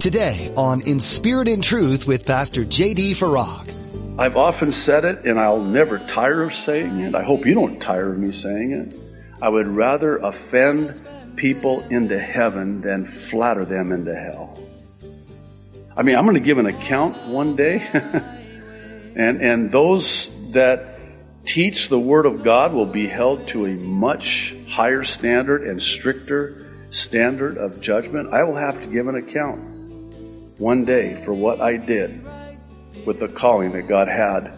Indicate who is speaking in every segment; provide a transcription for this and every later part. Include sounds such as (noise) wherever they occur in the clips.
Speaker 1: Today on In Spirit and Truth with Pastor J.D. Farag.
Speaker 2: I've often said it and I'll never tire of saying it. I hope you don't tire of me saying it. I would rather offend people into heaven than flatter them into hell. I mean, I'm going to give an account one day. (laughs) and, and those that teach the Word of God will be held to a much higher standard and stricter standard of judgment. I will have to give an account one day for what I did with the calling that God had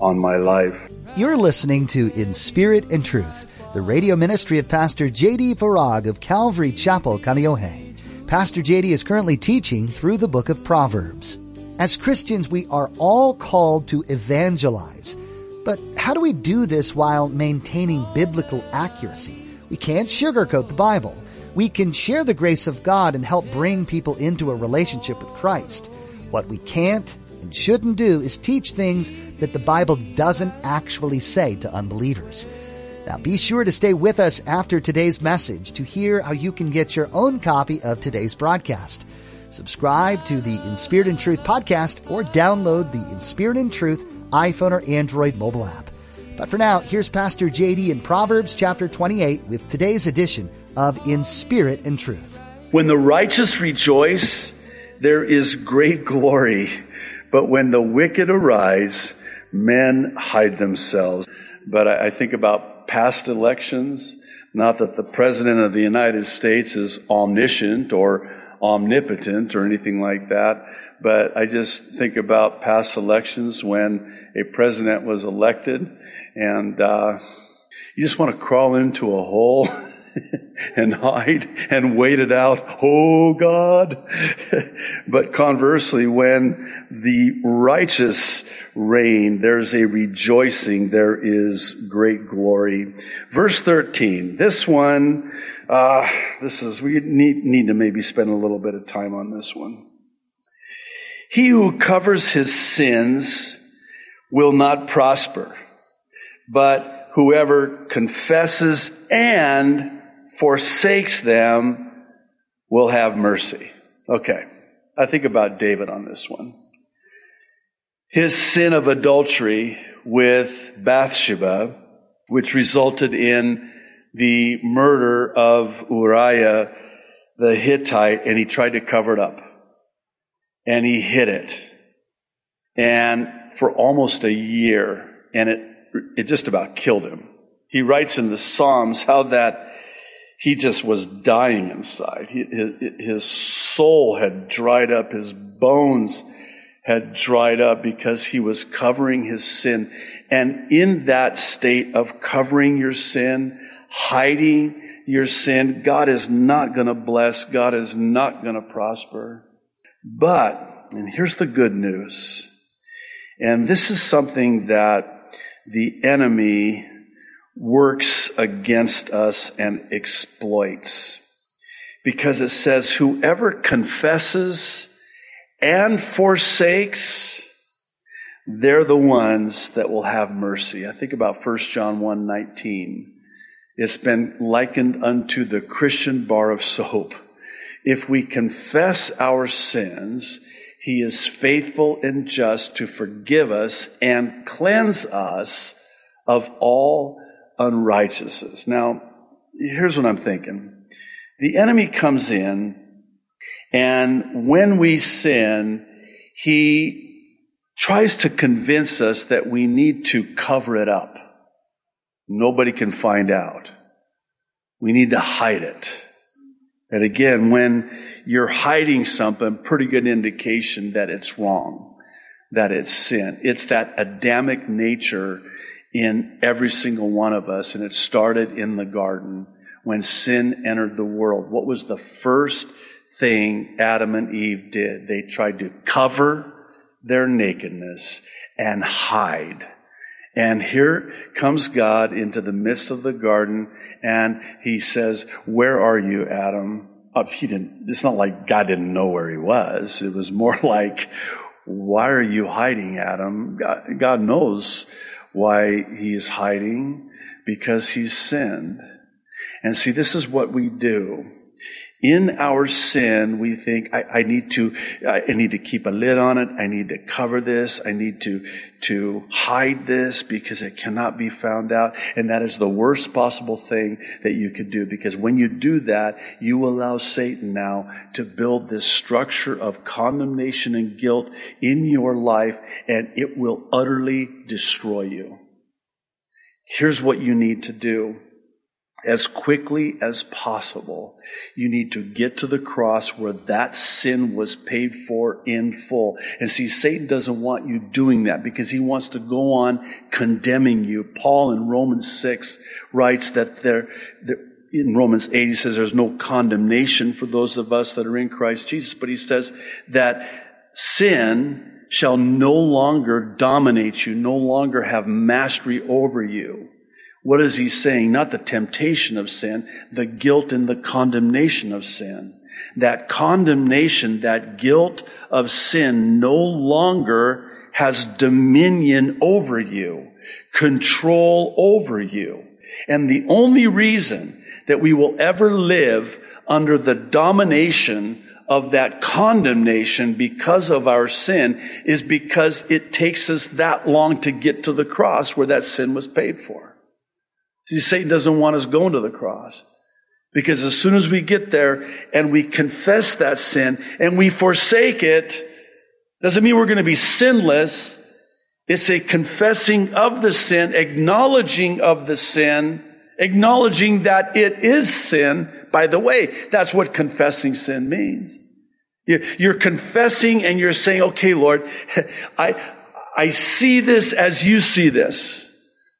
Speaker 2: on my life.
Speaker 1: You're listening to In Spirit and Truth, the radio ministry of Pastor J.D. Farag of Calvary Chapel, Kaneohe. Pastor J.D. is currently teaching through the book of Proverbs. As Christians, we are all called to evangelize. But how do we do this while maintaining biblical accuracy? We can't sugarcoat the Bible. We can share the grace of God and help bring people into a relationship with Christ. What we can't and shouldn't do is teach things that the Bible doesn't actually say to unbelievers. Now be sure to stay with us after today's message to hear how you can get your own copy of today's broadcast. Subscribe to the Inspired In Spirit and Truth podcast or download the Inspired In Spirit and Truth iPhone or Android mobile app. But for now, here's Pastor JD in Proverbs chapter 28 with today's edition of In Spirit and Truth.
Speaker 2: When the righteous rejoice, there is great glory. But when the wicked arise, men hide themselves. But I, think about past elections. Not that the President of the United States is omniscient or omnipotent or anything like that, but I just think about past elections when a president was elected and uh, you just want to crawl into a hole (laughs) (laughs) and hide and wait it out. Oh God. (laughs) but conversely, when the righteous reign, there's a rejoicing, there is great glory. Verse 13, this one, uh, this is, we need, need to maybe spend a little bit of time on this one. He who covers his sins will not prosper, but whoever confesses and forsakes them will have mercy. Okay. I think about David on this one. His sin of adultery with Bathsheba, which resulted in the murder of Uriah the Hittite, and he tried to cover it up. And he hid it. And for almost a year, and it, it just about killed him. He writes in the Psalms how that he just was dying inside. He, his, his soul had dried up. His bones had dried up because he was covering his sin. And in that state of covering your sin, hiding your sin, God is not going to bless. God is not going to prosper. But, and here's the good news. And this is something that the enemy works against us and exploits. Because it says, whoever confesses and forsakes, they're the ones that will have mercy. I think about 1 John 1 19. It's been likened unto the Christian bar of soap. If we confess our sins, he is faithful and just to forgive us and cleanse us of all unrighteousness. Now, here's what I'm thinking. The enemy comes in, and when we sin, he tries to convince us that we need to cover it up. Nobody can find out. We need to hide it. And again, when you're hiding something, pretty good indication that it's wrong, that it's sin. It's that Adamic nature in every single one of us. And it started in the garden when sin entered the world. What was the first thing Adam and Eve did? They tried to cover their nakedness and hide. And here comes God into the midst of the garden and he says, where are you, Adam? Oh, he didn't, it's not like God didn't know where he was. It was more (laughs) like, why are you hiding, Adam? God, God knows why he's hiding? Because he's sinned. And see, this is what we do. In our sin, we think, I, I, need to, I need to keep a lid on it. I need to cover this. I need to, to hide this because it cannot be found out. And that is the worst possible thing that you could do because when you do that, you allow Satan now to build this structure of condemnation and guilt in your life and it will utterly destroy you. Here's what you need to do as quickly as possible. You need to get to the cross where that sin was paid for in full. And see, Satan doesn't want you doing that because he wants to go on condemning you. Paul in Romans 6 writes that there, in Romans 8, he says there's no condemnation for those of us that are in Christ Jesus, but he says that sin shall no longer dominate you, no longer have mastery over you. What is he saying? Not the temptation of sin, the guilt and the condemnation of sin. That condemnation, that guilt of sin no longer has dominion over you, control over you. And the only reason that we will ever live under the domination of that condemnation because of our sin is because it takes us that long to get to the cross where that sin was paid for. See, Satan doesn't want us going to the cross. Because as soon as we get there and we confess that sin and we forsake it, doesn't mean we're going to be sinless. It's a confessing of the sin, acknowledging of the sin, acknowledging that it is sin. By the way, that's what confessing sin means. You're confessing and you're saying, okay, Lord, (laughs) I, I see this as you see this.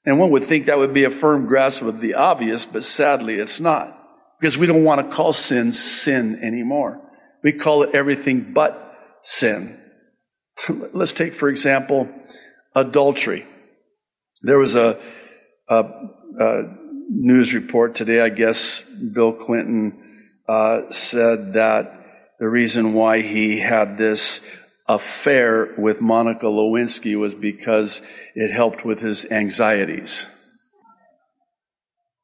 Speaker 2: And one would think that would be a firm grasp of the obvious, but sadly it's not. Because we don't want to call sin sin anymore. We call it everything but sin. (laughs) Let's take, for example, adultery. There was a, a, a news report today, I guess Bill Clinton uh, said that the reason why he had this affair with Monica Lewinsky was because it helped with his anxieties.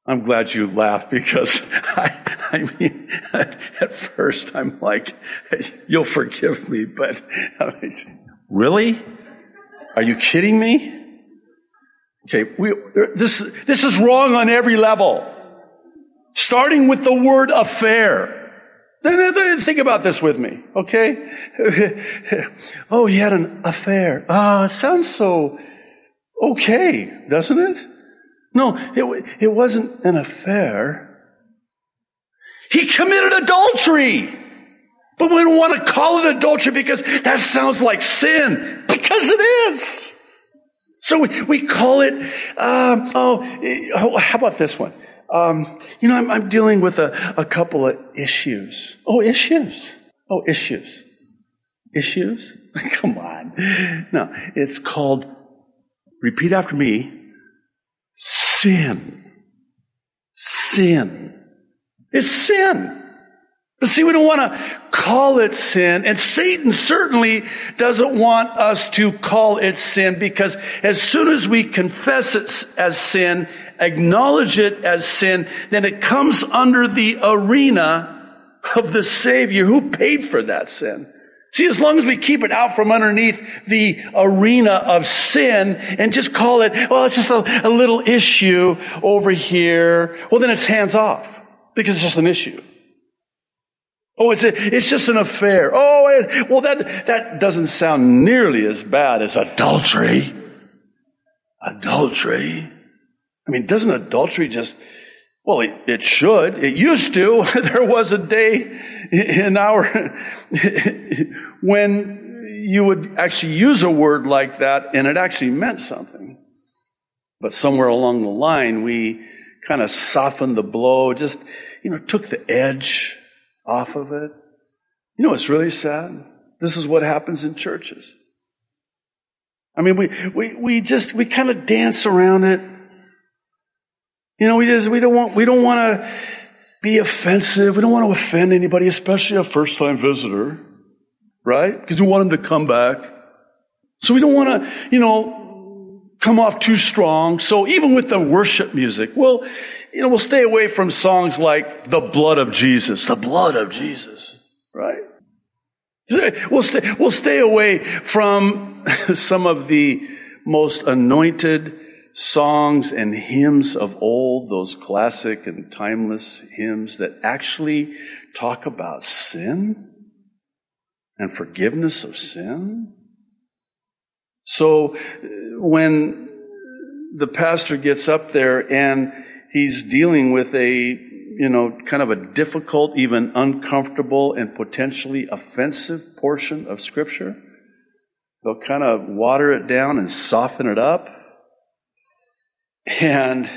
Speaker 2: I'm glad you laughed because (laughs) I, I mean, (laughs) at first I'm like, you'll forgive me, but (laughs) really? Are you kidding me? Okay, we, this, this is wrong on every level. Starting with the word affair. Think about this with me, okay? (laughs) oh, he had an affair. Ah, uh, sounds so okay, doesn't it? No, it, it wasn't an affair. He committed adultery. But we don't want to call it adultery because that sounds like sin. Because it is. So we, we call it, um, oh, how about this one? Um, you know, I'm, I'm dealing with a, a couple of issues. Oh, issues. Oh, issues. Issues? (laughs) Come on. No, it's called, repeat after me, sin. Sin. It's sin. But see, we don't want to call it sin, and Satan certainly doesn't want us to call it sin because as soon as we confess it as sin acknowledge it as sin, then it comes under the arena of the Savior who paid for that sin. See, as long as we keep it out from underneath the arena of sin and just call it, well, it's just a, a little issue over here, well, then it's hands off because it's just an issue. Oh, it's, a, it's just an affair. Oh, well, that, that doesn't sound nearly as bad as adultery. Adultery. I mean, doesn't adultery just, well, it, it should. It used to. (laughs) there was a day in our, (laughs) when you would actually use a word like that and it actually meant something. But somewhere along the line, we kind of softened the blow, just, you know, took the edge off of it. You know what's really sad? This is what happens in churches. I mean, we, we, we just, we kind of dance around it. You know, we just, we don't want, we don't want to be offensive. We don't want to offend anybody, especially a first time visitor, right? Because we want them to come back. So we don't want to, you know, come off too strong. So even with the worship music, well, you know, we'll stay away from songs like the blood of Jesus, the blood of Jesus, right? We'll stay, we'll stay away from (laughs) some of the most anointed songs and hymns of old, those classic and timeless hymns that actually talk about sin and forgiveness of sin. So uh, when the pastor gets up there and he's dealing with a, you know, kind of a difficult, even uncomfortable and potentially offensive portion of scripture, they'll kind of water it down and soften it up. And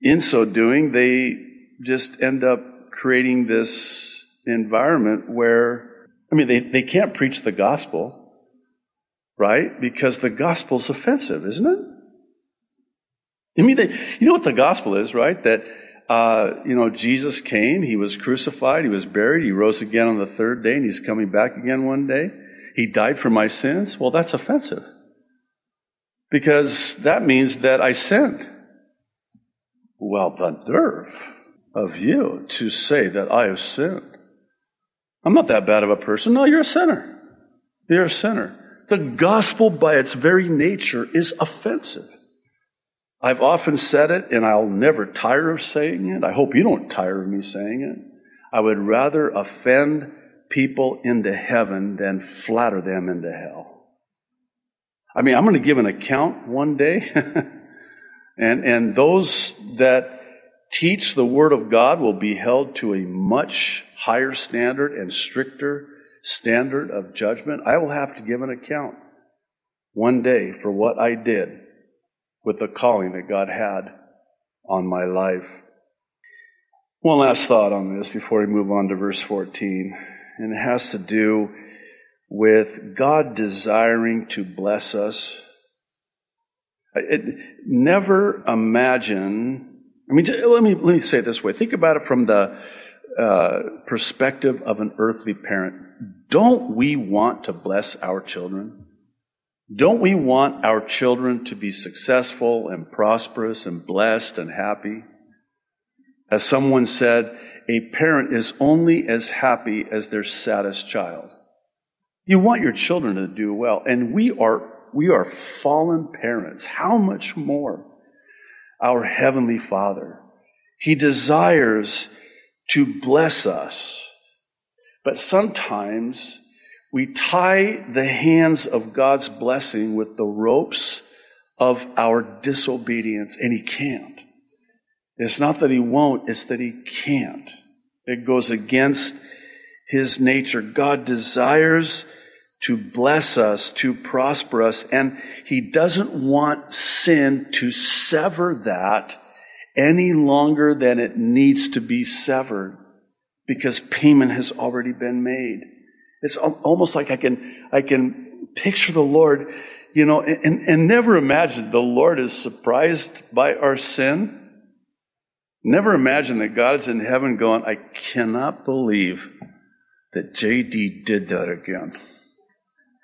Speaker 2: in so doing, they just end up creating this environment where I mean, they, they can't preach the gospel, right? Because the gospel's offensive, isn't it? I mean, they, you know what the gospel is, right? That, uh, you know, Jesus came, he was crucified, he was buried, he rose again on the third day, and he's coming back again one day. He died for my sins. Well, that's offensive. Because that means that I sinned. Well, the nerve of you to say that I have sinned. I'm not that bad of a person. No, you're a sinner. You're a sinner. The gospel, by its very nature, is offensive. I've often said it, and I'll never tire of saying it. I hope you don't tire of me saying it. I would rather offend people into heaven than flatter them into hell. I mean, I'm going to give an account one day, (laughs) and, and those that teach the Word of God will be held to a much higher standard and stricter standard of judgment. I will have to give an account one day for what I did with the calling that God had on my life. One last thought on this before we move on to verse 14, and it has to do with God desiring to bless us. It, never imagine, I mean, let me, let me say it this way. Think about it from the uh, perspective of an earthly parent, don't we want to bless our children? Don't we want our children to be successful and prosperous and blessed and happy? As someone said, a parent is only as happy as their saddest child. You want your children to do well, and we are we are fallen parents. How much more our heavenly Father? He desires to bless us. But sometimes we tie the hands of God's blessing with the ropes of our disobedience, and He can't. It's not that He won't, it's that He can't. It goes against His nature. God desires to bless us, to prosper us, and He doesn't want sin to sever that any longer than it needs to be severed because payment has already been made. It's almost like I can, I can picture the Lord, you know, and, and never imagine the Lord is surprised by our sin. Never imagine that God's in heaven going, I cannot believe that JD did that again.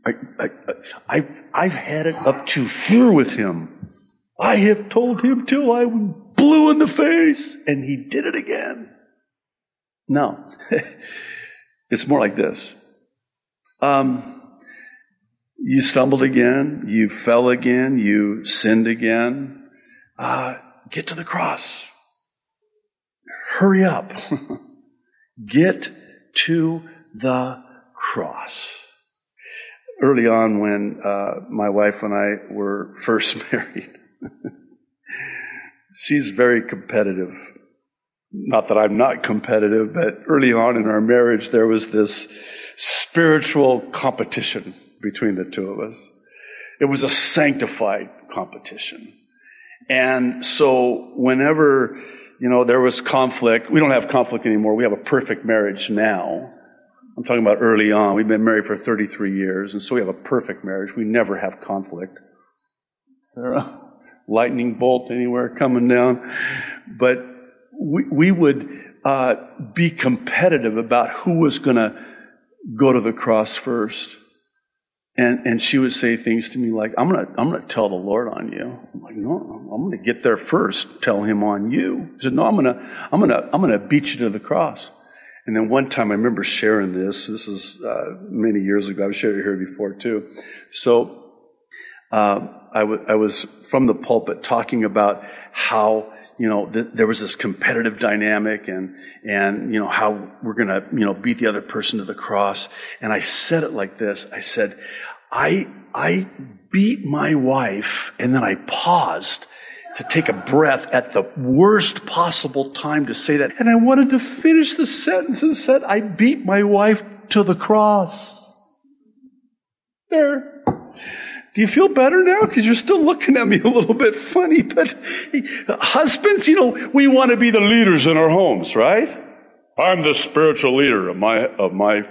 Speaker 2: I, I, I, I've had it up to here with him. I have told him till I was blue in the face, and he did it again. No. (laughs) it's more like this. Um, you stumbled again, you fell again, you sinned again. Uh, get to the cross. Hurry up. (laughs) get to the cross. Early on, when uh, my wife and I were (laughs) first married, she's very competitive. Not that I'm not competitive, but early on in our marriage, there was this spiritual competition between the two of us. It was a sanctified competition. And so whenever, you know, there was conflict, we don't have conflict anymore. We have a perfect marriage now. I'm talking about early on. We've been married for 33 years, and so we have a perfect marriage. We never have conflict There, (laughs) lightning bolt anywhere coming down. But we, we would uh, be competitive about who was going to go to the cross first. And, and she would say things to me like, I'm going to I'm gonna tell the Lord on you. I'm like, no, I'm going to get there first, tell him on you. She said, no, I'm going to I'm gonna, I'm gonna beat you to the cross. And then one time I remember sharing this. This is uh, many years ago. I've shared it here before too. So uh, I, w- I was from the pulpit talking about how you know, th- there was this competitive dynamic and, and, you know, how we're to, you know, beat the other person to the cross. And I said it like this. I said, I, I beat my wife and then I paused to take a breath at the worst possible time to say that. And I wanted to finish the sentence and said, I beat my wife to the cross. There. Do you feel better now? Because you're still looking at me a little bit funny. But husbands, you know, we want to be the leaders in our homes, right? I'm the spiritual leader of my, of my,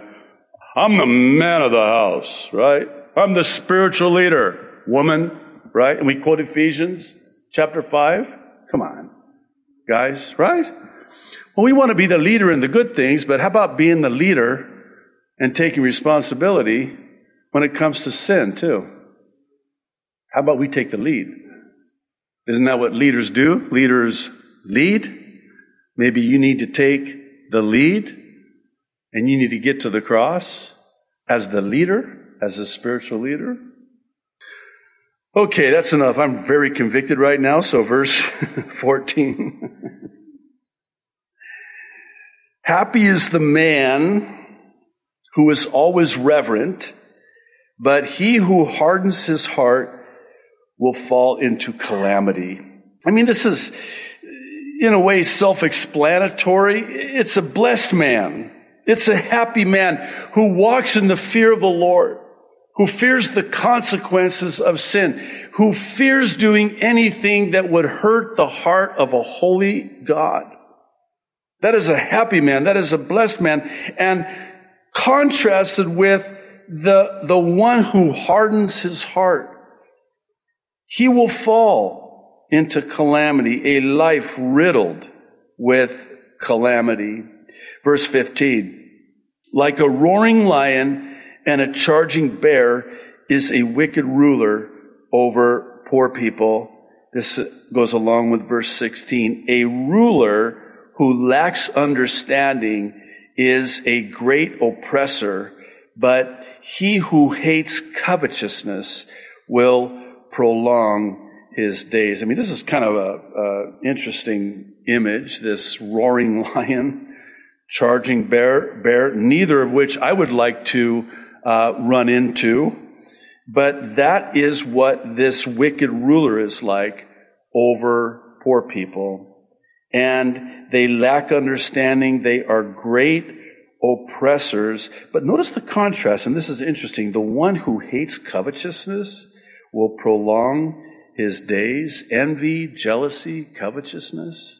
Speaker 2: I'm the man of the house, right? I'm the spiritual leader, woman, right? And we quote Ephesians chapter 5. Come on, guys, right? Well, we want to be the leader in the good things, but how about being the leader and taking responsibility when it comes to sin, too? How about we take the lead? Isn't that what leaders do? Leaders lead. Maybe you need to take the lead and you need to get to the cross as the leader, as a spiritual leader. Okay, that's enough. I'm very convicted right now. So, verse (laughs) 14. Happy is the man who is always reverent, but he who hardens his heart will fall into calamity. I mean, this is, in a way, self-explanatory. It's a blessed man. It's a happy man who walks in the fear of the Lord, who fears the consequences of sin, who fears doing anything that would hurt the heart of a holy God. That is a happy man. That is a blessed man. And contrasted with the, the one who hardens his heart he will fall into calamity, a life riddled with calamity. Verse 15. Like a roaring lion and a charging bear is a wicked ruler over poor people. This goes along with verse 16. A ruler who lacks understanding is a great oppressor, but he who hates covetousness will prolong his days. I mean, this is kind of a, a interesting image, this roaring (laughs) lion, charging bear, bear, neither of which I would like to uh, run into. But that is what this wicked ruler is like over poor people. And they lack understanding. They are great oppressors. But notice the contrast, and this is interesting. The one who hates covetousness will prolong his days, envy, jealousy, covetousness.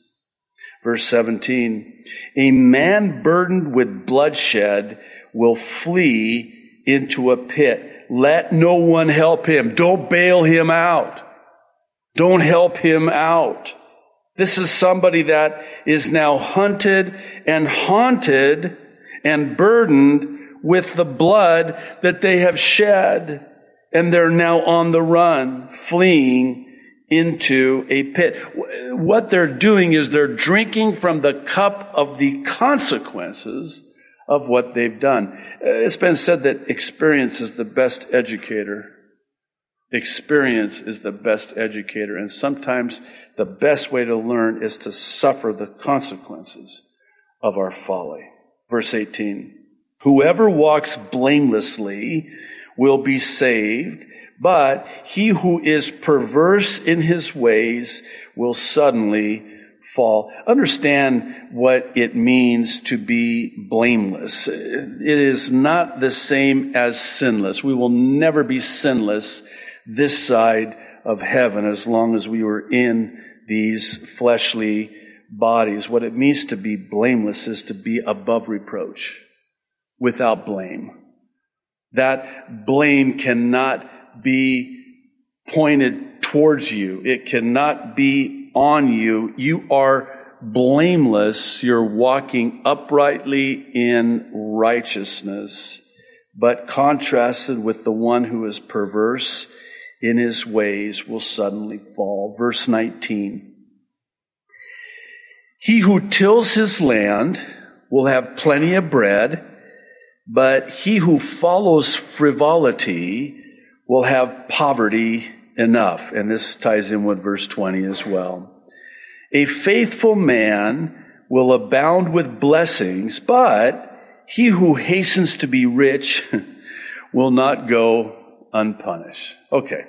Speaker 2: Verse 17, a man burdened with bloodshed will flee into a pit. Let no one help him. Don't bail him out. Don't help him out. This is somebody that is now hunted and haunted and burdened with the blood that they have shed and they're now on the run, fleeing into a pit. What they're doing is they're drinking from the cup of the consequences of what they've done. Uh, it's been said that experience is the best educator. Experience is the best educator. And sometimes the best way to learn is to suffer the consequences of our folly. Verse 18. Whoever walks blamelessly will be saved, but he who is perverse in his ways will suddenly fall. Understand what it means to be blameless. It is not the same as sinless. We will never be sinless this side of heaven as long as we were in these fleshly bodies. What it means to be blameless is to be above reproach, without blame. That blame cannot be pointed towards you. It cannot be on you. You are blameless. You're walking uprightly in righteousness. but contrasted with the one who is perverse in his ways will suddenly fall. Verse 19. He who tills his land will have plenty of bread, but he who follows frivolity will have poverty enough. And this ties in with verse 20 as well. A faithful man will abound with blessings, but he who hastens to be rich (laughs) will not go unpunished. Okay.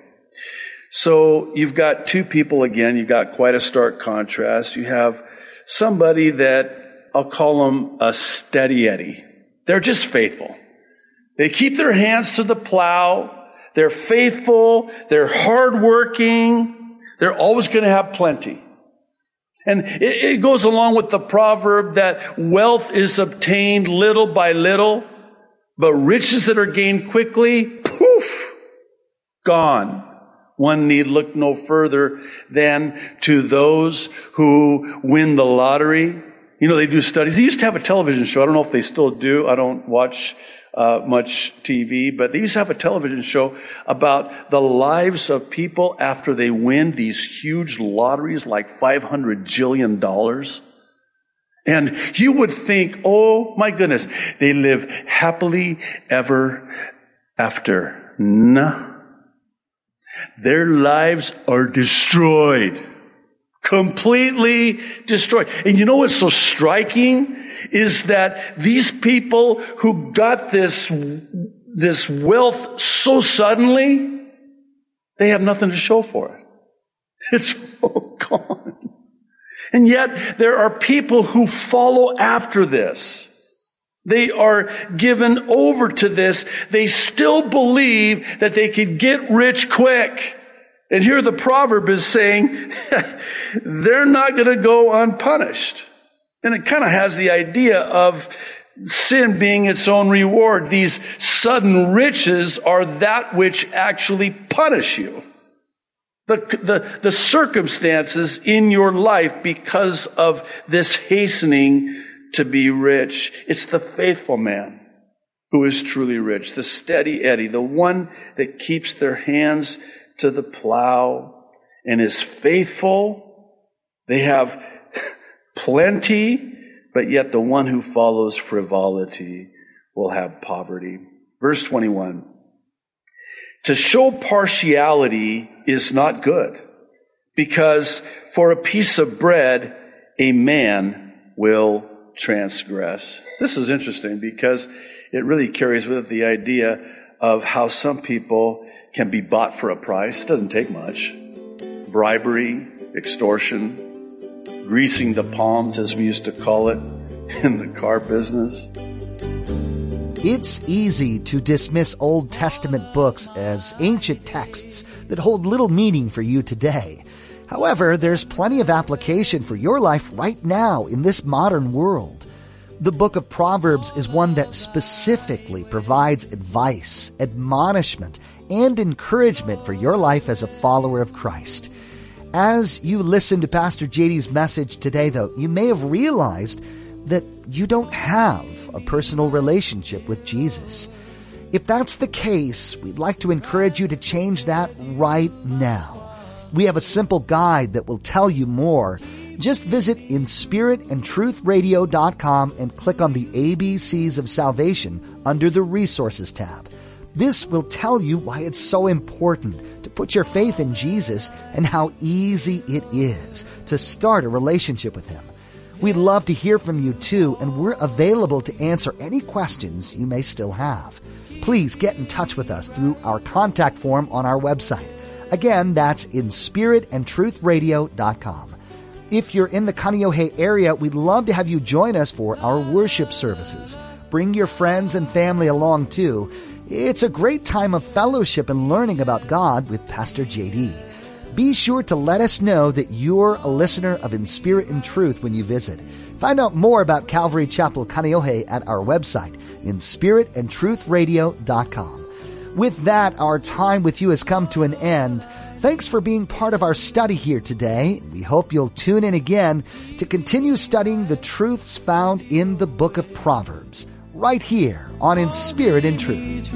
Speaker 2: So you've got two people again. You've got quite a stark contrast. You have somebody that I'll call them a steady Eddie. They're just faithful. They keep their hands to the plow. They're faithful. They're hardworking. They're always going to have plenty. And it, it goes along with the proverb that wealth is obtained little by little, but riches that are gained quickly, poof, gone. One need look no further than to those who win the lottery. You know, they do studies. They used to have a television show. I don't know if they still do. I don't watch uh, much TV, but they used to have a television show about the lives of people after they win these huge lotteries, like 500 jillion dollars. And you would think, oh my goodness, they live happily ever after. Nah. Their lives are destroyed. Completely destroyed. And you know what's so striking? is that these people who got this, this wealth so suddenly, they have nothing to show for it. (laughs) It's all gone. And yet there are people who follow after this. They are given over to this. They still believe that they could get rich quick. And here the proverb is saying, (laughs) they're not going to go unpunished. And it kind of has the idea of sin being its own reward. These sudden riches are that which actually punish you. The, the, the circumstances in your life because of this hastening to be rich. It's the faithful man who is truly rich, the steady Eddie, the one that keeps their hands to the plow and is faithful. They have plenty, but yet the one who follows frivolity will have poverty. Verse 21. To show partiality is not good, because for a piece of bread, a man will transgress. This is interesting because it really carries with it the idea of how some people can be bought for a price. It doesn't take much. Bribery, extortion, greasing the palms, as we used to call it (laughs) in the car business.
Speaker 1: It's easy to dismiss Old Testament books as ancient texts that hold little meaning for you today. However, there's plenty of application for your life right now in this modern world. The book of Proverbs is one that specifically provides advice, admonishment, and encouragement for your life as a follower of Christ. As you listen to Pastor JD's message today, though, you may have realized that you don't have a personal relationship with Jesus. If that's the case, we'd like to encourage you to change that right now. We have a simple guide that will tell you more. Just visit inspiritandtruthradio.com and click on the ABCs of Salvation under the Resources tab. This will tell you why it's so important to put your faith in Jesus and how easy it is to start a relationship with Him. We'd love to hear from you too, and we're available to answer any questions you may still have. Please get in touch with us through our contact form on our website. Again, that's in spiritandtruthradio.com. If you're in the Kaneohe area, we'd love to have you join us for our worship services. Bring your friends and family along too. It's a great time of fellowship and learning about God with Pastor JD. Be sure to let us know that you're a listener of In Spirit and Truth when you visit. Find out more about Calvary Chapel Kaneohe at our website, inspiritandtruthradio.com. With that, our time with you has come to an end. Thanks for being part of our study here today. We hope you'll tune in again to continue studying the truths found in the book of Proverbs
Speaker 3: right here on In Spirit and Truth.